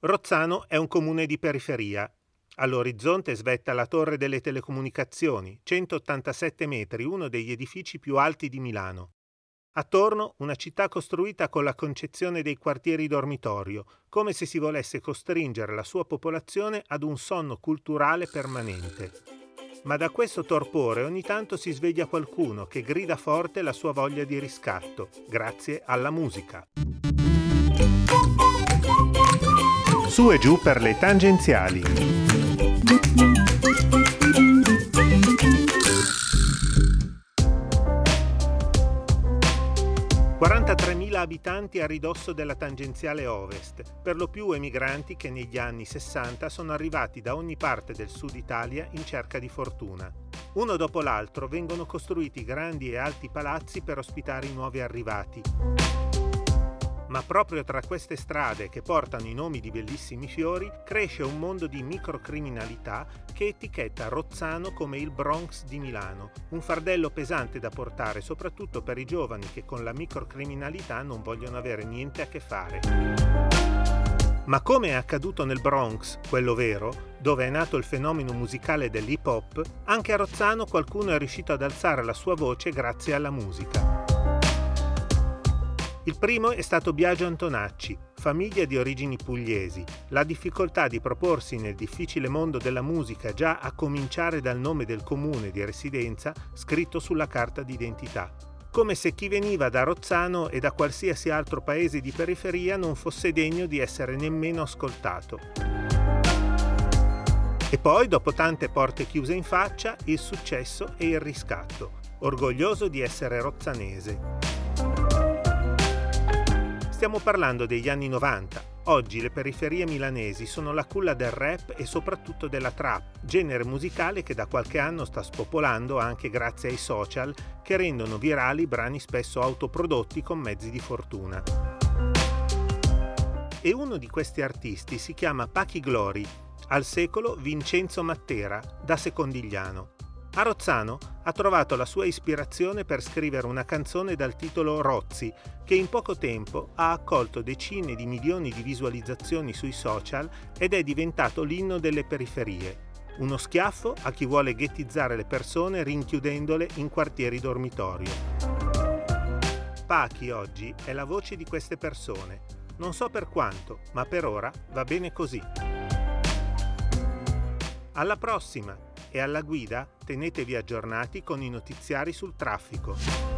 Rozzano è un comune di periferia. All'orizzonte svetta la Torre delle Telecomunicazioni, 187 metri, uno degli edifici più alti di Milano. Attorno una città costruita con la concezione dei quartieri dormitorio, come se si volesse costringere la sua popolazione ad un sonno culturale permanente. Ma da questo torpore ogni tanto si sveglia qualcuno che grida forte la sua voglia di riscatto, grazie alla musica. Su e giù per le tangenziali. 43.000 abitanti a ridosso della tangenziale ovest, per lo più emigranti che negli anni 60 sono arrivati da ogni parte del sud Italia in cerca di fortuna. Uno dopo l'altro vengono costruiti grandi e alti palazzi per ospitare i nuovi arrivati. Ma proprio tra queste strade che portano i nomi di bellissimi fiori cresce un mondo di microcriminalità che etichetta Rozzano come il Bronx di Milano, un fardello pesante da portare soprattutto per i giovani che con la microcriminalità non vogliono avere niente a che fare. Ma come è accaduto nel Bronx, quello vero, dove è nato il fenomeno musicale dell'hip hop, anche a Rozzano qualcuno è riuscito ad alzare la sua voce grazie alla musica. Il primo è stato Biagio Antonacci, famiglia di origini pugliesi. La difficoltà di proporsi nel difficile mondo della musica già a cominciare dal nome del comune di residenza scritto sulla carta d'identità. Come se chi veniva da Rozzano e da qualsiasi altro paese di periferia non fosse degno di essere nemmeno ascoltato. E poi, dopo tante porte chiuse in faccia, il successo e il riscatto, orgoglioso di essere rozzanese. Stiamo parlando degli anni 90. Oggi le periferie milanesi sono la culla del rap e soprattutto della trap, genere musicale che da qualche anno sta spopolando anche grazie ai social che rendono virali brani spesso autoprodotti con mezzi di fortuna. E uno di questi artisti si chiama Pachi Glory, al secolo Vincenzo Mattera, da Secondigliano. A Rozzano ha trovato la sua ispirazione per scrivere una canzone dal titolo Rozzi, che in poco tempo ha accolto decine di milioni di visualizzazioni sui social ed è diventato l'inno delle periferie. Uno schiaffo a chi vuole ghettizzare le persone rinchiudendole in quartieri dormitorio. Pachi oggi è la voce di queste persone. Non so per quanto, ma per ora va bene così. Alla prossima! E alla guida tenetevi aggiornati con i notiziari sul traffico.